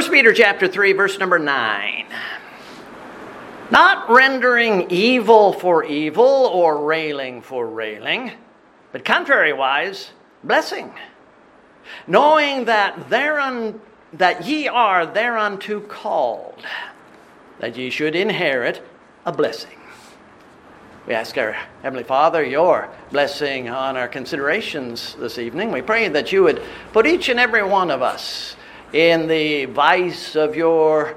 1 Peter chapter 3 verse number 9. Not rendering evil for evil or railing for railing, but contrariwise blessing, knowing that thereun that ye are thereunto called, that ye should inherit a blessing. We ask our Heavenly Father your blessing on our considerations this evening. We pray that you would put each and every one of us in the vice of your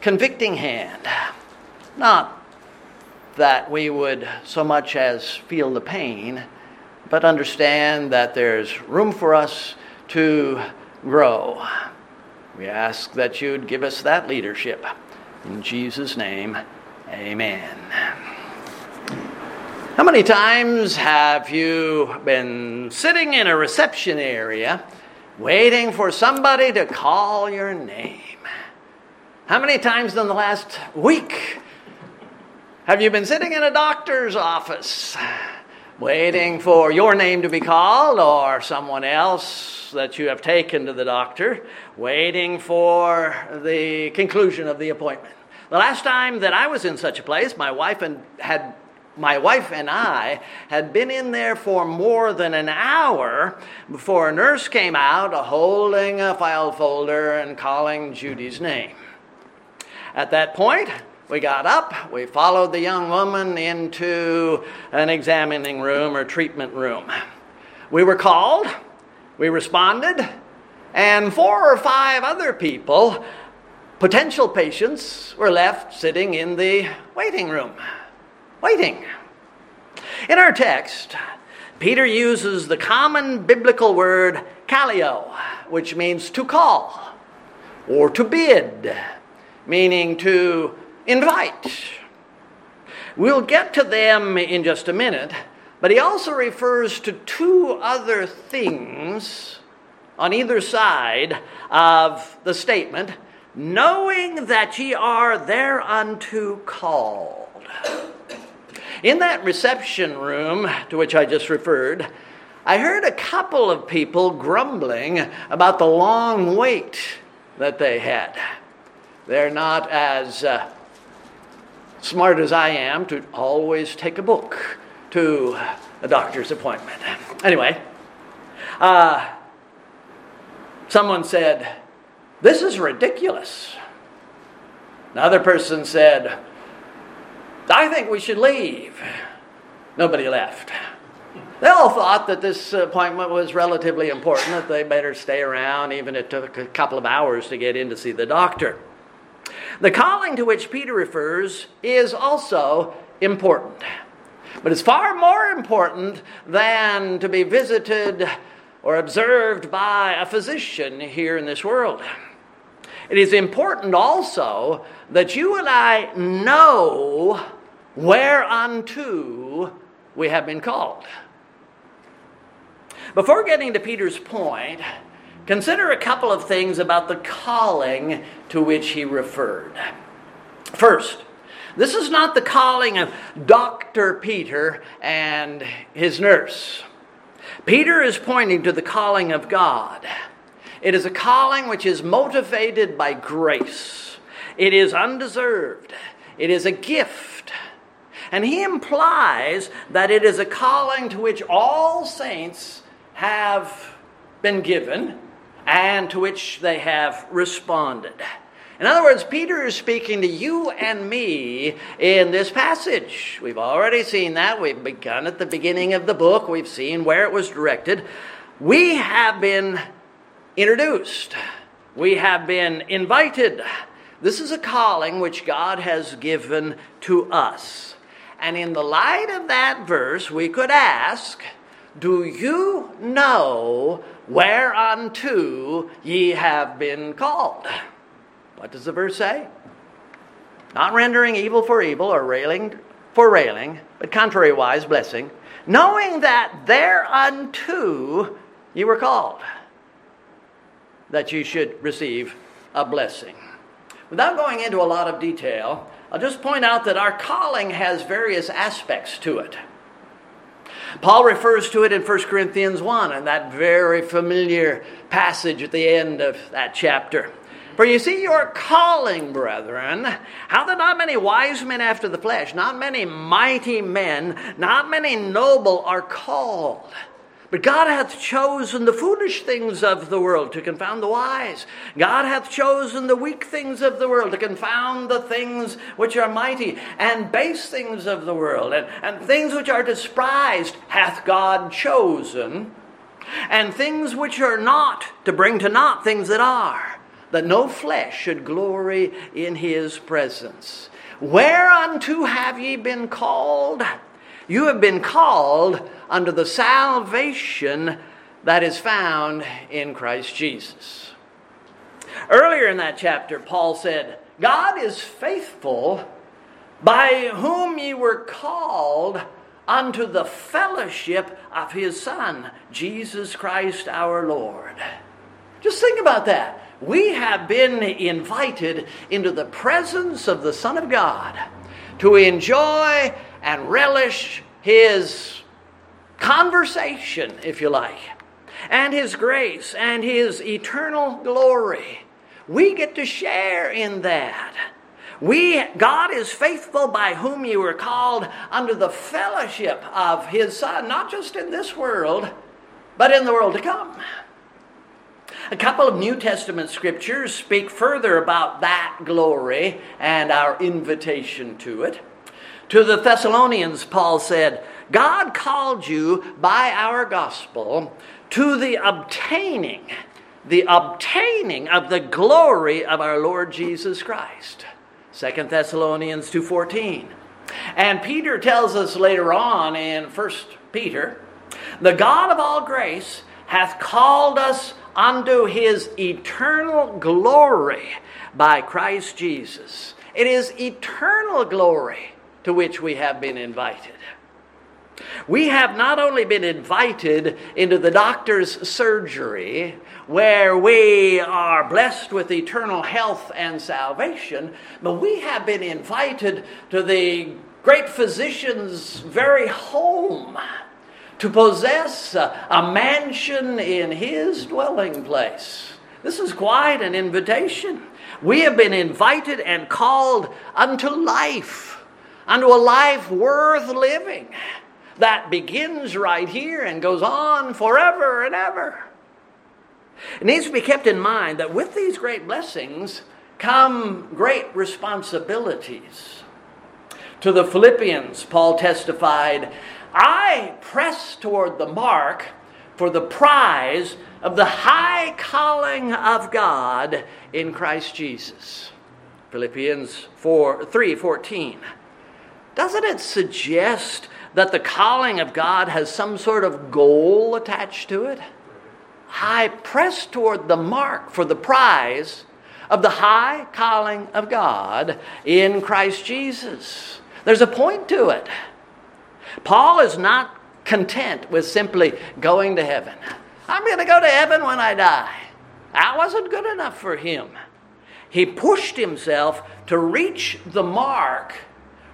convicting hand. Not that we would so much as feel the pain, but understand that there's room for us to grow. We ask that you'd give us that leadership. In Jesus' name, amen. How many times have you been sitting in a reception area waiting for somebody to call your name? How many times in the last week have you been sitting in a doctor's office waiting for your name to be called or someone else that you have taken to the doctor, waiting for the conclusion of the appointment? The last time that I was in such a place, my wife and had my wife and I had been in there for more than an hour before a nurse came out holding a file folder and calling Judy's name. At that point, we got up, we followed the young woman into an examining room or treatment room. We were called, we responded, and four or five other people, potential patients, were left sitting in the waiting room waiting. In our text, Peter uses the common biblical word kaleo, which means to call or to bid, meaning to invite. We'll get to them in just a minute, but he also refers to two other things on either side of the statement knowing that ye are thereunto called. In that reception room to which I just referred, I heard a couple of people grumbling about the long wait that they had. They're not as uh, smart as I am to always take a book to a doctor's appointment. Anyway, uh, someone said, This is ridiculous. Another person said, I think we should leave. Nobody left. They all thought that this appointment was relatively important, that they better stay around, even it took a couple of hours to get in to see the doctor. The calling to which Peter refers is also important, but it's far more important than to be visited or observed by a physician here in this world. It is important also that you and I know whereunto we have been called. Before getting to Peter's point, consider a couple of things about the calling to which he referred. First, this is not the calling of Dr. Peter and his nurse. Peter is pointing to the calling of God. It is a calling which is motivated by grace. It is undeserved. It is a gift. And he implies that it is a calling to which all saints have been given and to which they have responded. In other words, Peter is speaking to you and me in this passage. We've already seen that. We've begun at the beginning of the book, we've seen where it was directed. We have been introduced, we have been invited. This is a calling which God has given to us. And in the light of that verse, we could ask, Do you know whereunto ye have been called? What does the verse say? Not rendering evil for evil or railing for railing, but contrariwise blessing, knowing that thereunto ye were called, that you should receive a blessing. Without going into a lot of detail, I'll just point out that our calling has various aspects to it. Paul refers to it in 1 Corinthians 1 and that very familiar passage at the end of that chapter. For you see your calling, brethren, how that not many wise men after the flesh, not many mighty men, not many noble are called. But God hath chosen the foolish things of the world to confound the wise. God hath chosen the weak things of the world to confound the things which are mighty, and base things of the world, and, and things which are despised hath God chosen, and things which are not to bring to naught things that are, that no flesh should glory in his presence. Whereunto have ye been called? You have been called unto the salvation that is found in Christ Jesus. Earlier in that chapter, Paul said, God is faithful by whom ye were called unto the fellowship of his Son, Jesus Christ our Lord. Just think about that. We have been invited into the presence of the Son of God to enjoy and relish his conversation, if you like, and his grace and his eternal glory. We get to share in that. We, God is faithful by whom you were called under the fellowship of his Son, not just in this world, but in the world to come. A couple of New Testament scriptures speak further about that glory and our invitation to it. To the Thessalonians, Paul said, God called you by our gospel to the obtaining, the obtaining of the glory of our Lord Jesus Christ. 2 Thessalonians 2:14. And Peter tells us later on in 1 Peter, the God of all grace hath called us unto his eternal glory by Christ Jesus. It is eternal glory to which we have been invited. We have not only been invited into the doctor's surgery, where we are blessed with eternal health and salvation, but we have been invited to the great physician's very home to possess a, mansion in his dwelling place. This is quite an invitation. We have been invited and called unto life unto a life worth living that begins right here and goes on forever and ever. It needs to be kept in mind that with these great blessings come great responsibilities. To the Philippians, Paul testified, I press toward the mark for the prize of the high calling of God in Christ Jesus. Philippians 4, 3 14. Doesn't it suggest that the calling of God has some sort of goal attached to it? I press toward the mark for the prize of the high calling of God in Christ Jesus. There's a point to it. Paul is not content with simply going to heaven. I'm going to go to heaven when I die. That wasn't good enough for him. He pushed himself to reach the mark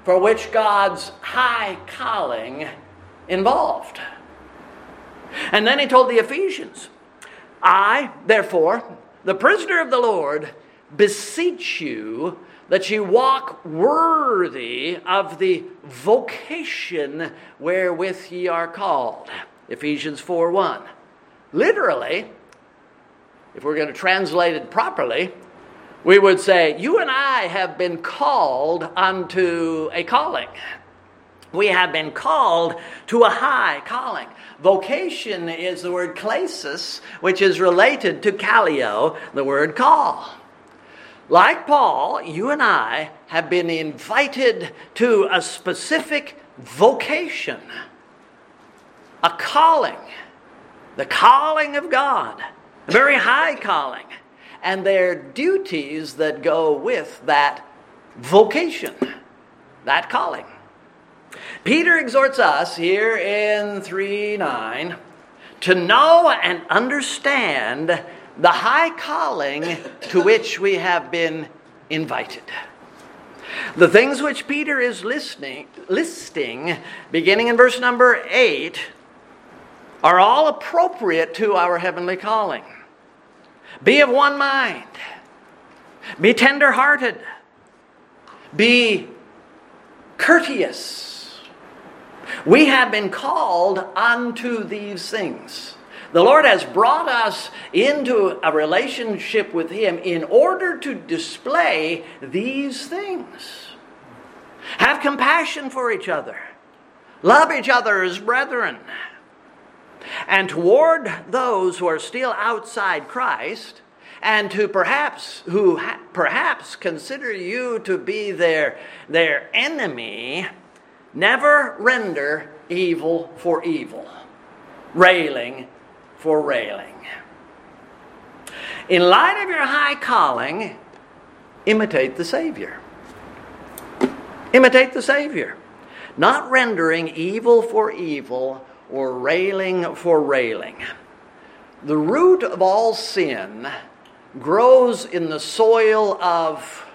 for which God's high calling involved. And then he told the Ephesians, I, therefore, the prisoner of the Lord, beseech you that you walk worthy of the vocation wherewith ye are called. Ephesians 4 1. Literally, if we're going to translate it properly, we would say, You and I have been called unto a calling. We have been called to a high calling. Vocation is the word klesis, which is related to kaleo, the word call. Like Paul, you and I have been invited to a specific vocation, a calling, the calling of God, a very high calling and their duties that go with that vocation, that calling. Peter exhorts us here in 3 9 to know and understand the high calling to which we have been invited. The things which Peter is listening, listing, beginning in verse number 8, are all appropriate to our heavenly calling. Be of one mind, be tender hearted, be courteous. We have been called unto these things. The Lord has brought us into a relationship with Him in order to display these things. Have compassion for each other, love each other as brethren. And toward those who are still outside Christ, and to perhaps who ha- perhaps consider you to be their, their enemy, never render evil for evil, railing for railing. In light of your high calling, imitate the Savior. Imitate the Savior. Not rendering evil for evil or railing for railing. The root of all sin grows in the soil of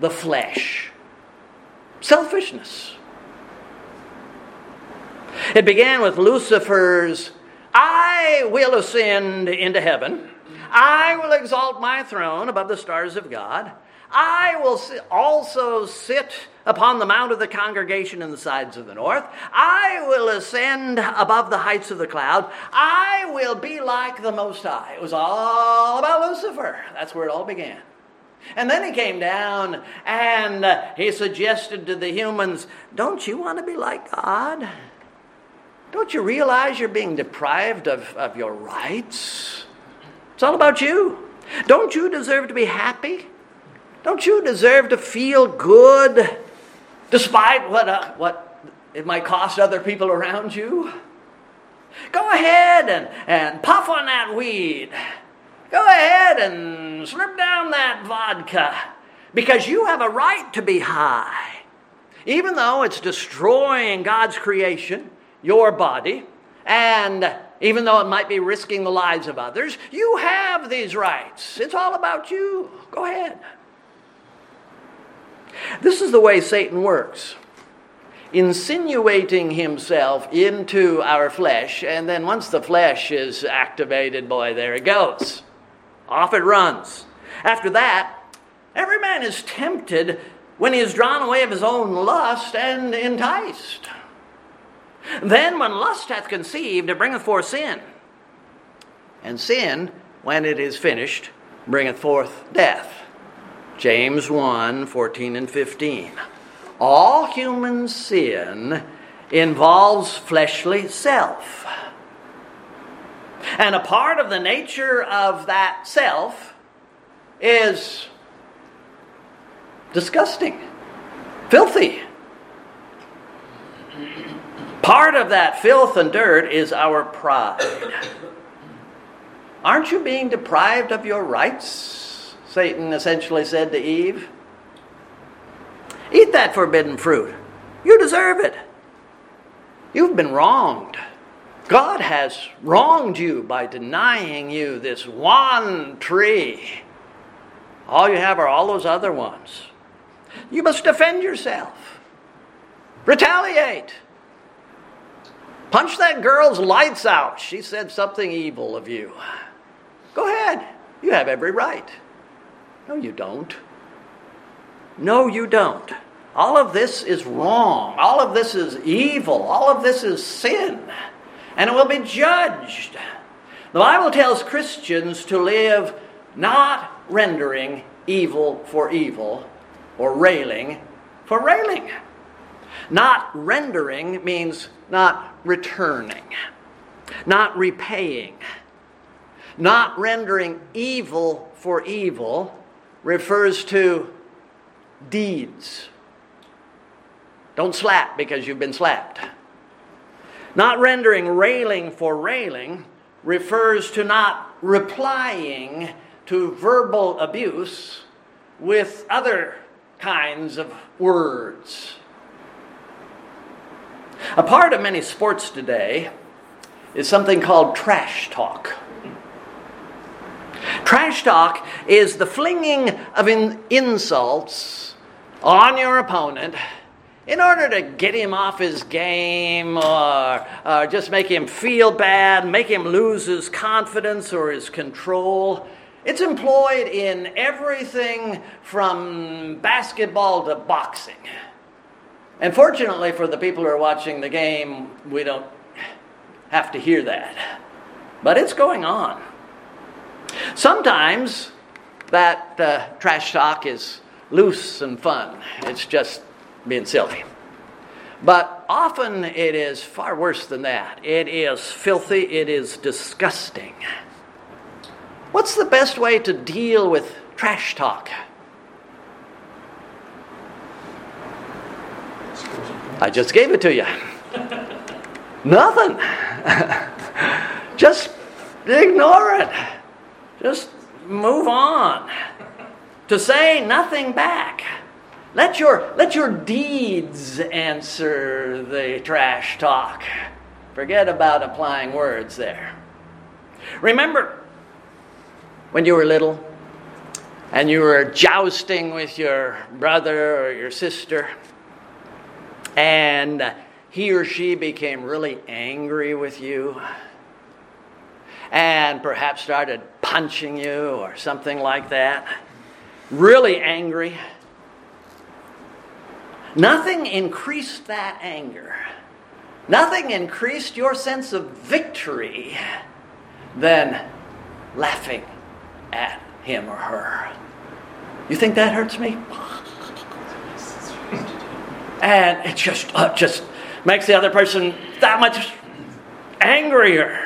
the flesh selfishness. It began with Lucifer's I will ascend into heaven. I will exalt my throne above the stars of God. I will also sit upon the mount of the congregation in the sides of the north. I will ascend above the heights of the cloud. I will be like the Most High. It was all about Lucifer. That's where it all began. And then he came down and he suggested to the humans, Don't you want to be like God? Don't you realize you're being deprived of, of your rights? It's all about you. Don't you deserve to be happy? Don't you deserve to feel good despite what, uh, what it might cost other people around you? Go ahead and, and puff on that weed. Go ahead and slurp down that vodka because you have a right to be high. Even though it's destroying God's creation, your body, and even though it might be risking the lives of others, you have these rights. It's all about you. Go ahead. This is the way Satan works insinuating himself into our flesh, and then once the flesh is activated, boy, there it goes. Off it runs. After that, every man is tempted when he is drawn away of his own lust and enticed. Then, when lust hath conceived, it bringeth forth sin. And sin, when it is finished, bringeth forth death. James 1 14 and 15. All human sin involves fleshly self. And a part of the nature of that self is disgusting, filthy. Part of that filth and dirt is our pride. Aren't you being deprived of your rights? Satan essentially said to Eve. Eat that forbidden fruit. You deserve it. You've been wronged. God has wronged you by denying you this one tree. All you have are all those other ones. You must defend yourself, retaliate. Punch that girl's lights out. She said something evil of you. Go ahead. You have every right. No, you don't. No, you don't. All of this is wrong. All of this is evil. All of this is sin. And it will be judged. The Bible tells Christians to live not rendering evil for evil or railing for railing. Not rendering means not returning, not repaying. Not rendering evil for evil refers to deeds. Don't slap because you've been slapped. Not rendering railing for railing refers to not replying to verbal abuse with other kinds of words. A part of many sports today is something called trash talk. Trash talk is the flinging of in- insults on your opponent in order to get him off his game or, or just make him feel bad, make him lose his confidence or his control. It's employed in everything from basketball to boxing. And fortunately for the people who are watching the game, we don't have to hear that. But it's going on. Sometimes that uh, trash talk is loose and fun. It's just being silly. But often it is far worse than that. It is filthy, it is disgusting. What's the best way to deal with trash talk? I just gave it to you. Nothing. Just ignore it. Just move on. To say nothing back. Let your, let your deeds answer the trash talk. Forget about applying words there. Remember when you were little and you were jousting with your brother or your sister, and he or she became really angry with you and perhaps started punching you or something like that, really angry. Nothing increased that anger. Nothing increased your sense of victory than laughing at him or her. You think that hurts me? And it just uh, just makes the other person that much angrier,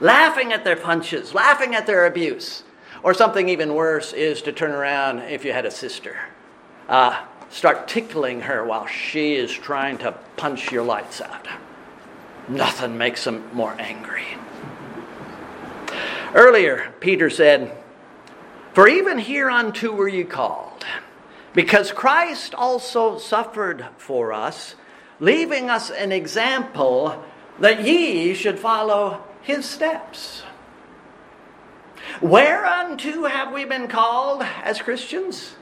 laughing at their punches, laughing at their abuse. Or something even worse is to turn around if you had a sister. Uh, start tickling her while she is trying to punch your lights out. Nothing makes them more angry. Earlier, Peter said, For even hereunto were ye called, because Christ also suffered for us, leaving us an example that ye should follow his steps. Whereunto have we been called as Christians?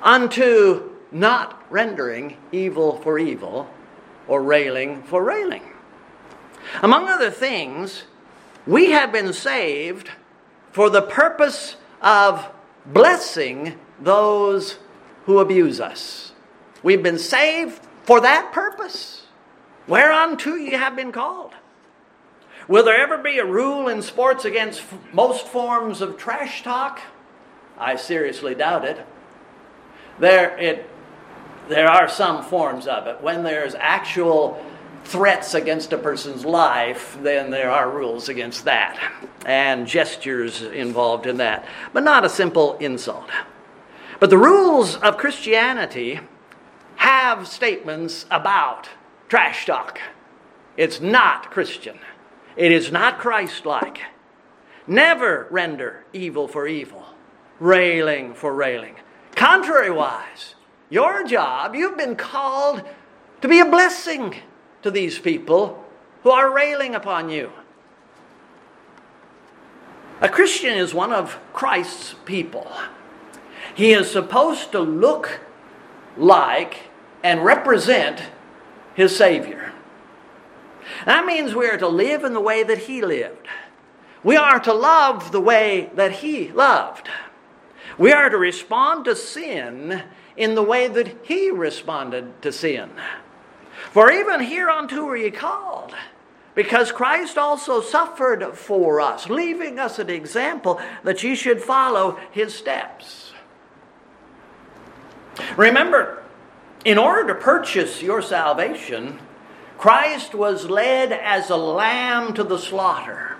Unto not rendering evil for evil or railing for railing. Among other things, we have been saved for the purpose of blessing those who abuse us. We've been saved for that purpose, whereunto ye have been called. Will there ever be a rule in sports against f- most forms of trash talk? I seriously doubt it. There, it, there are some forms of it. When there's actual threats against a person's life, then there are rules against that, and gestures involved in that, but not a simple insult. But the rules of Christianity have statements about trash talk. It's not Christian. It is not Christ like. Never render evil for evil, railing for railing. Contrariwise, your job, you've been called to be a blessing to these people who are railing upon you. A Christian is one of Christ's people. He is supposed to look like and represent his Savior. That means we are to live in the way that he lived. We are to love the way that he loved. We are to respond to sin in the way that he responded to sin. For even hereunto are ye called, because Christ also suffered for us, leaving us an example that ye should follow his steps. Remember, in order to purchase your salvation, Christ was led as a lamb to the slaughter.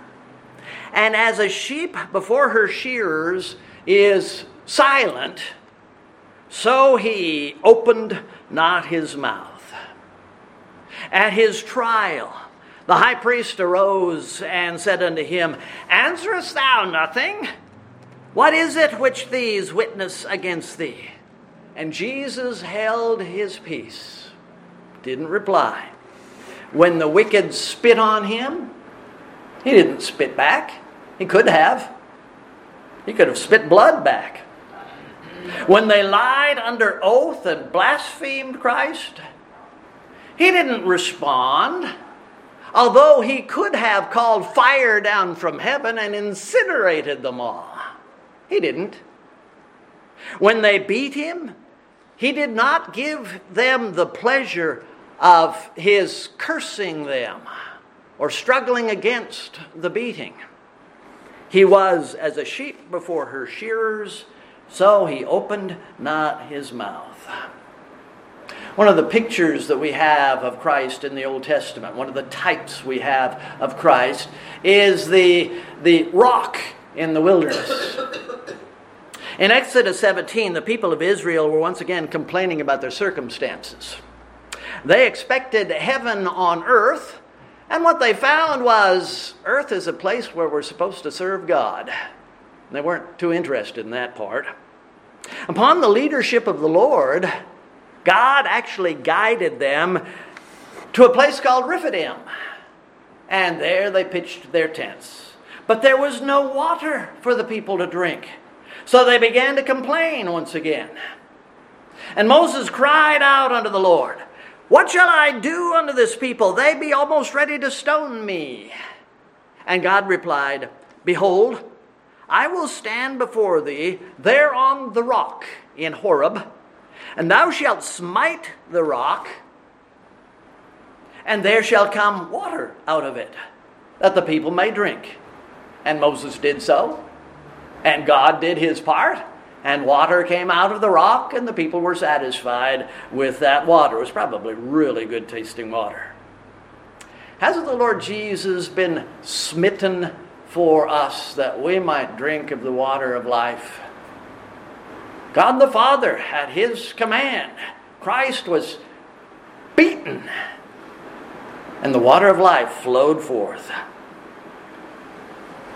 And as a sheep before her shearers is silent, so he opened not his mouth. At his trial, the high priest arose and said unto him, Answerest thou nothing? What is it which these witness against thee? And Jesus held his peace, didn't reply. When the wicked spit on him, he didn't spit back. He could have. He could have spit blood back. When they lied under oath and blasphemed Christ, he didn't respond. Although he could have called fire down from heaven and incinerated them all, he didn't. When they beat him, he did not give them the pleasure of his cursing them or struggling against the beating. He was as a sheep before her shearers, so he opened not his mouth. One of the pictures that we have of Christ in the Old Testament, one of the types we have of Christ, is the, the rock in the wilderness. In Exodus 17, the people of Israel were once again complaining about their circumstances. They expected heaven on earth, and what they found was earth is a place where we're supposed to serve God. They weren't too interested in that part. Upon the leadership of the Lord, God actually guided them to a place called Rephidim. And there they pitched their tents. But there was no water for the people to drink. So they began to complain once again. And Moses cried out unto the Lord, What shall I do unto this people? They be almost ready to stone me. And God replied, Behold, I will stand before thee there on the rock in Horeb and thou shalt smite the rock, and there shall come water out of it, that the people may drink. And Moses did so, and God did his part, and water came out of the rock, and the people were satisfied with that water. It was probably really good tasting water. Hasn't the Lord Jesus been smitten for us that we might drink of the water of life? God the Father had his command. Christ was beaten, and the water of life flowed forth.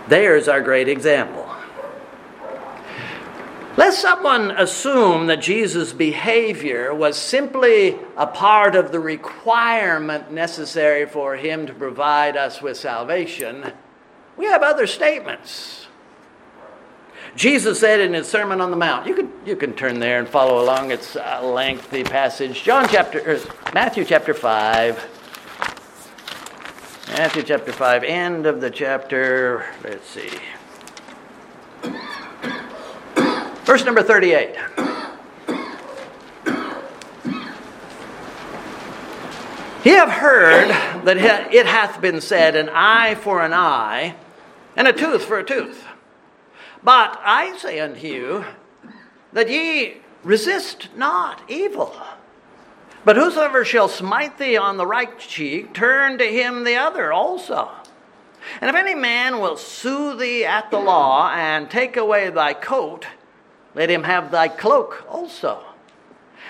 There's our great example. Let someone assume that Jesus' behavior was simply a part of the requirement necessary for him to provide us with salvation. We have other statements Jesus said in his Sermon on the Mount, you can, you can turn there and follow along. It's a lengthy passage. John chapter, er, Matthew chapter 5. Matthew chapter 5, end of the chapter. Let's see. Verse number 38. Ye have heard that it hath been said, an eye for an eye, and a tooth for a tooth. But I say unto you that ye resist not evil. But whosoever shall smite thee on the right cheek, turn to him the other also. And if any man will sue thee at the law and take away thy coat, let him have thy cloak also.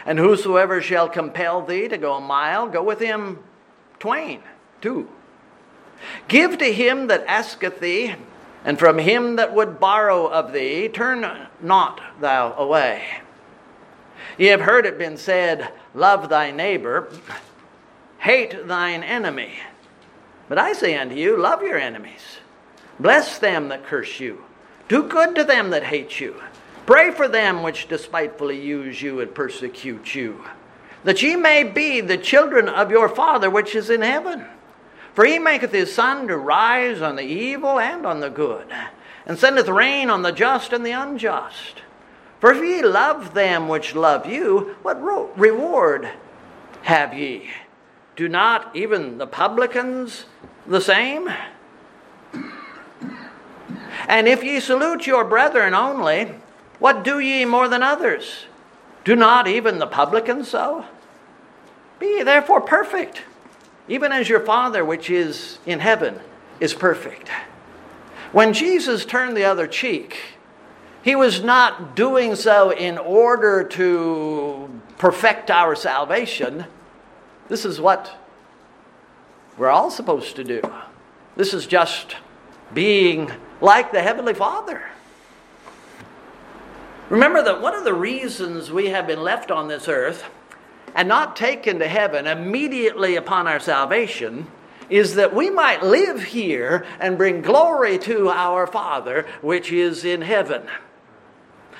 And whosoever shall compel thee to go a mile, go with him twain, two. Give to him that asketh thee, and from him that would borrow of thee, turn not thou away. Ye have heard it been said, Love thy neighbor, hate thine enemy. But I say unto you, Love your enemies, bless them that curse you, do good to them that hate you, pray for them which despitefully use you and persecute you, that ye may be the children of your Father which is in heaven. For he maketh his sun to rise on the evil and on the good, and sendeth rain on the just and the unjust. For if ye love them which love you, what reward have ye? Do not even the publicans the same? And if ye salute your brethren only, what do ye more than others? Do not even the publicans so? Be ye therefore perfect even as your Father which is in heaven is perfect. When Jesus turned the other cheek, he was not doing so in order to perfect our salvation. This is what we're all supposed to do. This is just being like the Heavenly Father. Remember that one of the reasons we have been left on this earth and not taken to heaven immediately upon our salvation is that we might live here and bring glory to our Father which is in heaven.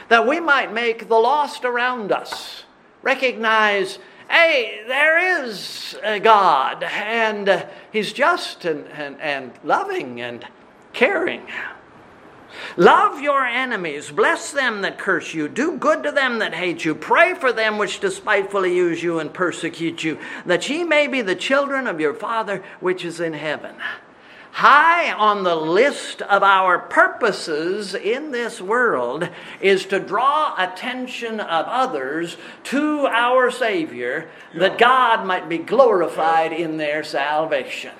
that we might make the lost around us recognize hey, there is a God, and He's just and, and, and loving and caring. Love your enemies, bless them that curse you, do good to them that hate you, pray for them which despitefully use you and persecute you, that ye may be the children of your Father which is in heaven. High on the list of our purposes in this world is to draw attention of others to our Savior, that God might be glorified in their salvation.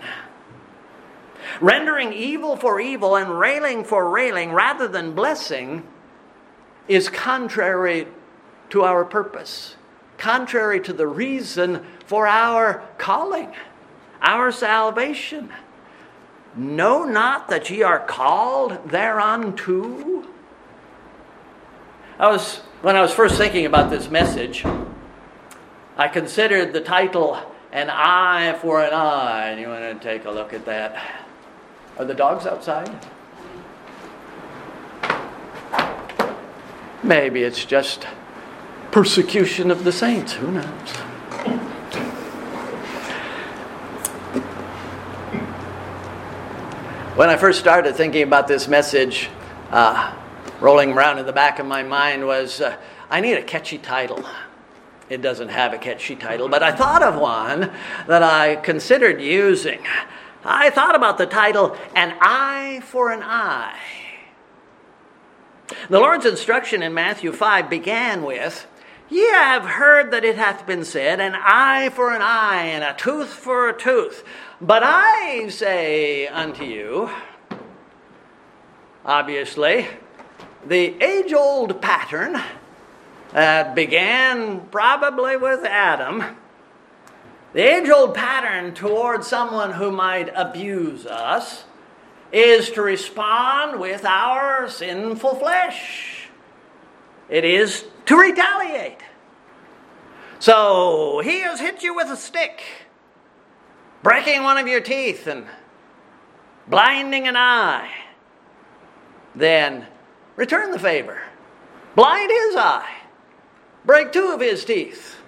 Rendering evil for evil and railing for railing rather than blessing is contrary to our purpose, contrary to the reason for our calling, our salvation. Know not that ye are called thereunto? I was, when I was first thinking about this message, I considered the title An Eye for an Eye. And you want to take a look at that? Are the dogs outside? Maybe it's just persecution of the saints. Who knows? When I first started thinking about this message, uh, rolling around in the back of my mind was uh, I need a catchy title. It doesn't have a catchy title, but I thought of one that I considered using. I thought about the title, An Eye for an Eye. The Lord's instruction in Matthew 5 began with, Ye have heard that it hath been said, An eye for an eye, and a tooth for a tooth. But I say unto you, obviously, the age old pattern that began probably with Adam, the age old pattern toward someone who might abuse us is to respond with our sinful flesh. It is to retaliate. So he has hit you with a stick breaking one of your teeth and blinding an eye, then return the favor. Blind his eye, break two of his teeth.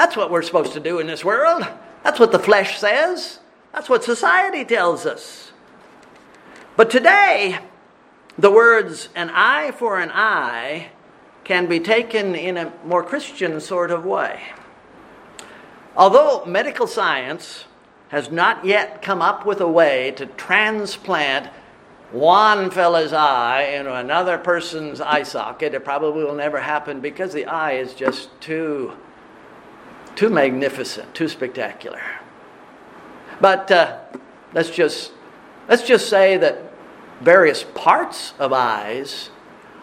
That's what we're supposed to do in this world. That's what the flesh says. That's what society tells us. But today, the words an eye for an eye can be taken in a more Christian sort of way. Although medical science has not yet come up with a way to transplant one fella's eye into another person's eye socket. It probably will never happen because the eye is just too, too magnificent, too spectacular. But uh, let's just let's just say that various parts of eyes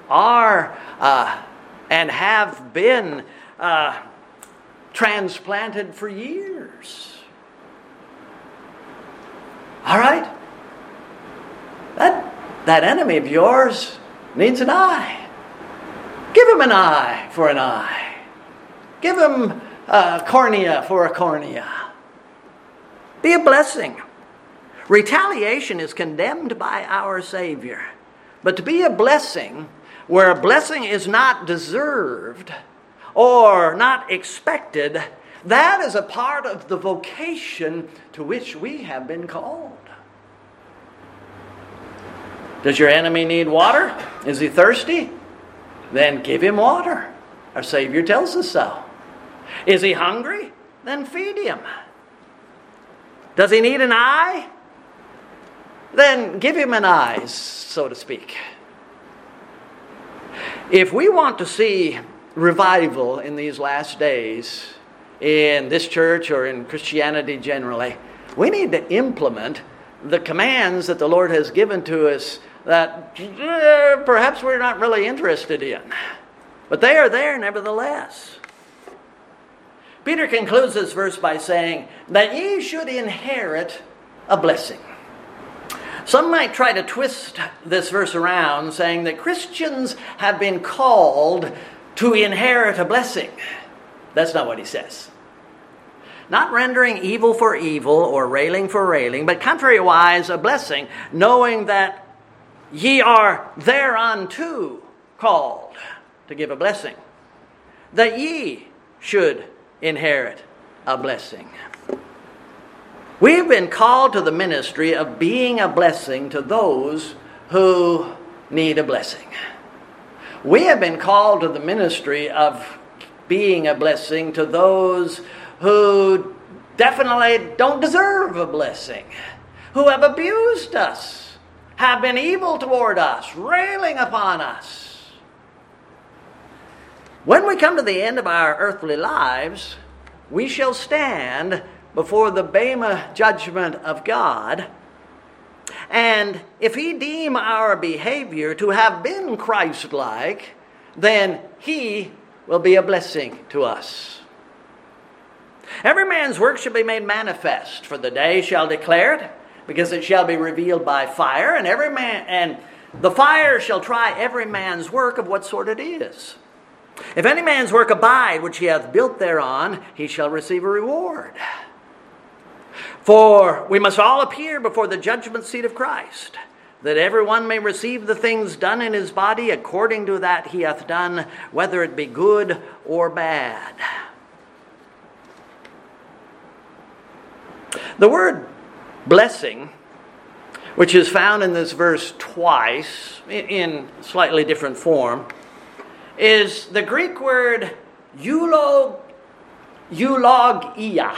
are uh, and have been uh, transplanted for years. All right? That, that enemy of yours needs an eye. Give him an eye for an eye. Give him a cornea for a cornea. Be a blessing. Retaliation is condemned by our Savior. But to be a blessing where a blessing is not deserved or not expected that is a part of the vocation to which we have been called. Does your enemy need water? Is he thirsty? Then give him water. Our Savior tells us so. Is he hungry? Then feed him. Does he need an eye? Then give him an eye, so to speak. If we want to see revival in these last days, in this church or in Christianity generally, we need to implement the commands that the Lord has given to us that uh, perhaps we're not really interested in. But they are there nevertheless. Peter concludes this verse by saying that ye should inherit a blessing. Some might try to twist this verse around, saying that Christians have been called to inherit a blessing. That's not what he says. Not rendering evil for evil or railing for railing, but contrariwise a blessing, knowing that ye are thereunto called. to give a blessing, that ye should inherit a blessing. We've been called to the ministry of being a blessing to those who need a blessing. We have been called to the ministry of being a blessing to those who definitely don't deserve a blessing, who have abused us, have been evil toward us, railing upon us. When we come to the end of our earthly lives, we shall stand before the Bema judgment of God. And if he deem our behavior to have been Christ like, then he will be a blessing to us. Every man's work shall be made manifest, for the day shall declare it, because it shall be revealed by fire, and every man and the fire shall try every man's work of what sort it is. If any man's work abide which he hath built thereon, he shall receive a reward. For we must all appear before the judgment seat of Christ, that every one may receive the things done in his body according to that he hath done, whether it be good or bad. The word blessing, which is found in this verse twice in slightly different form, is the Greek word eulog, eulogia,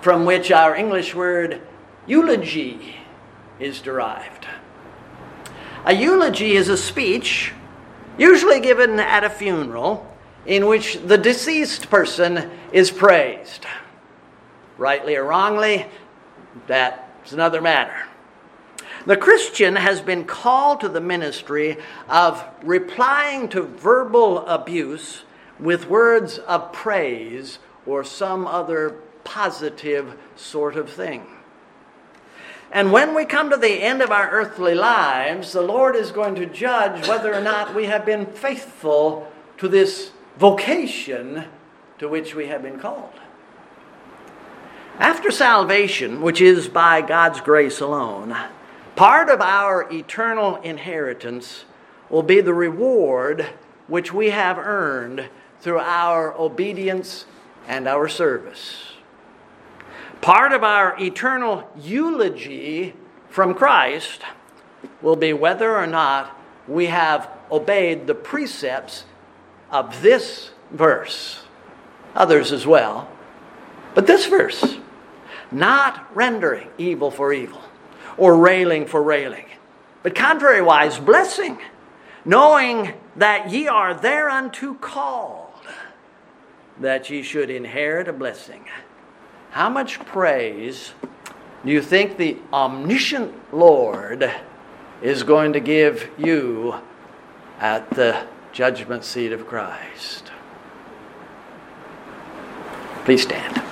from which our English word eulogy is derived. A eulogy is a speech, usually given at a funeral, in which the deceased person is praised rightly or wrongly, that's another matter. The Christian has been called to the ministry of replying to verbal abuse with words of praise or some other positive sort of thing. And when we come to the end of our earthly lives, the Lord is going to judge whether or not we have been faithful to this vocation to which we have been called. After salvation, which is by God's grace alone, part of our eternal inheritance will be the reward which we have earned through our obedience and our service. Part of our eternal eulogy from Christ will be whether or not we have obeyed the precepts of this verse, others as well, but this verse not rendering evil for evil or railing for railing, but contrariwise, blessing, knowing that ye are thereunto called, that ye should inherit a blessing. How much praise do you think the omniscient Lord is going to give you at the judgment seat of Christ? Please stand.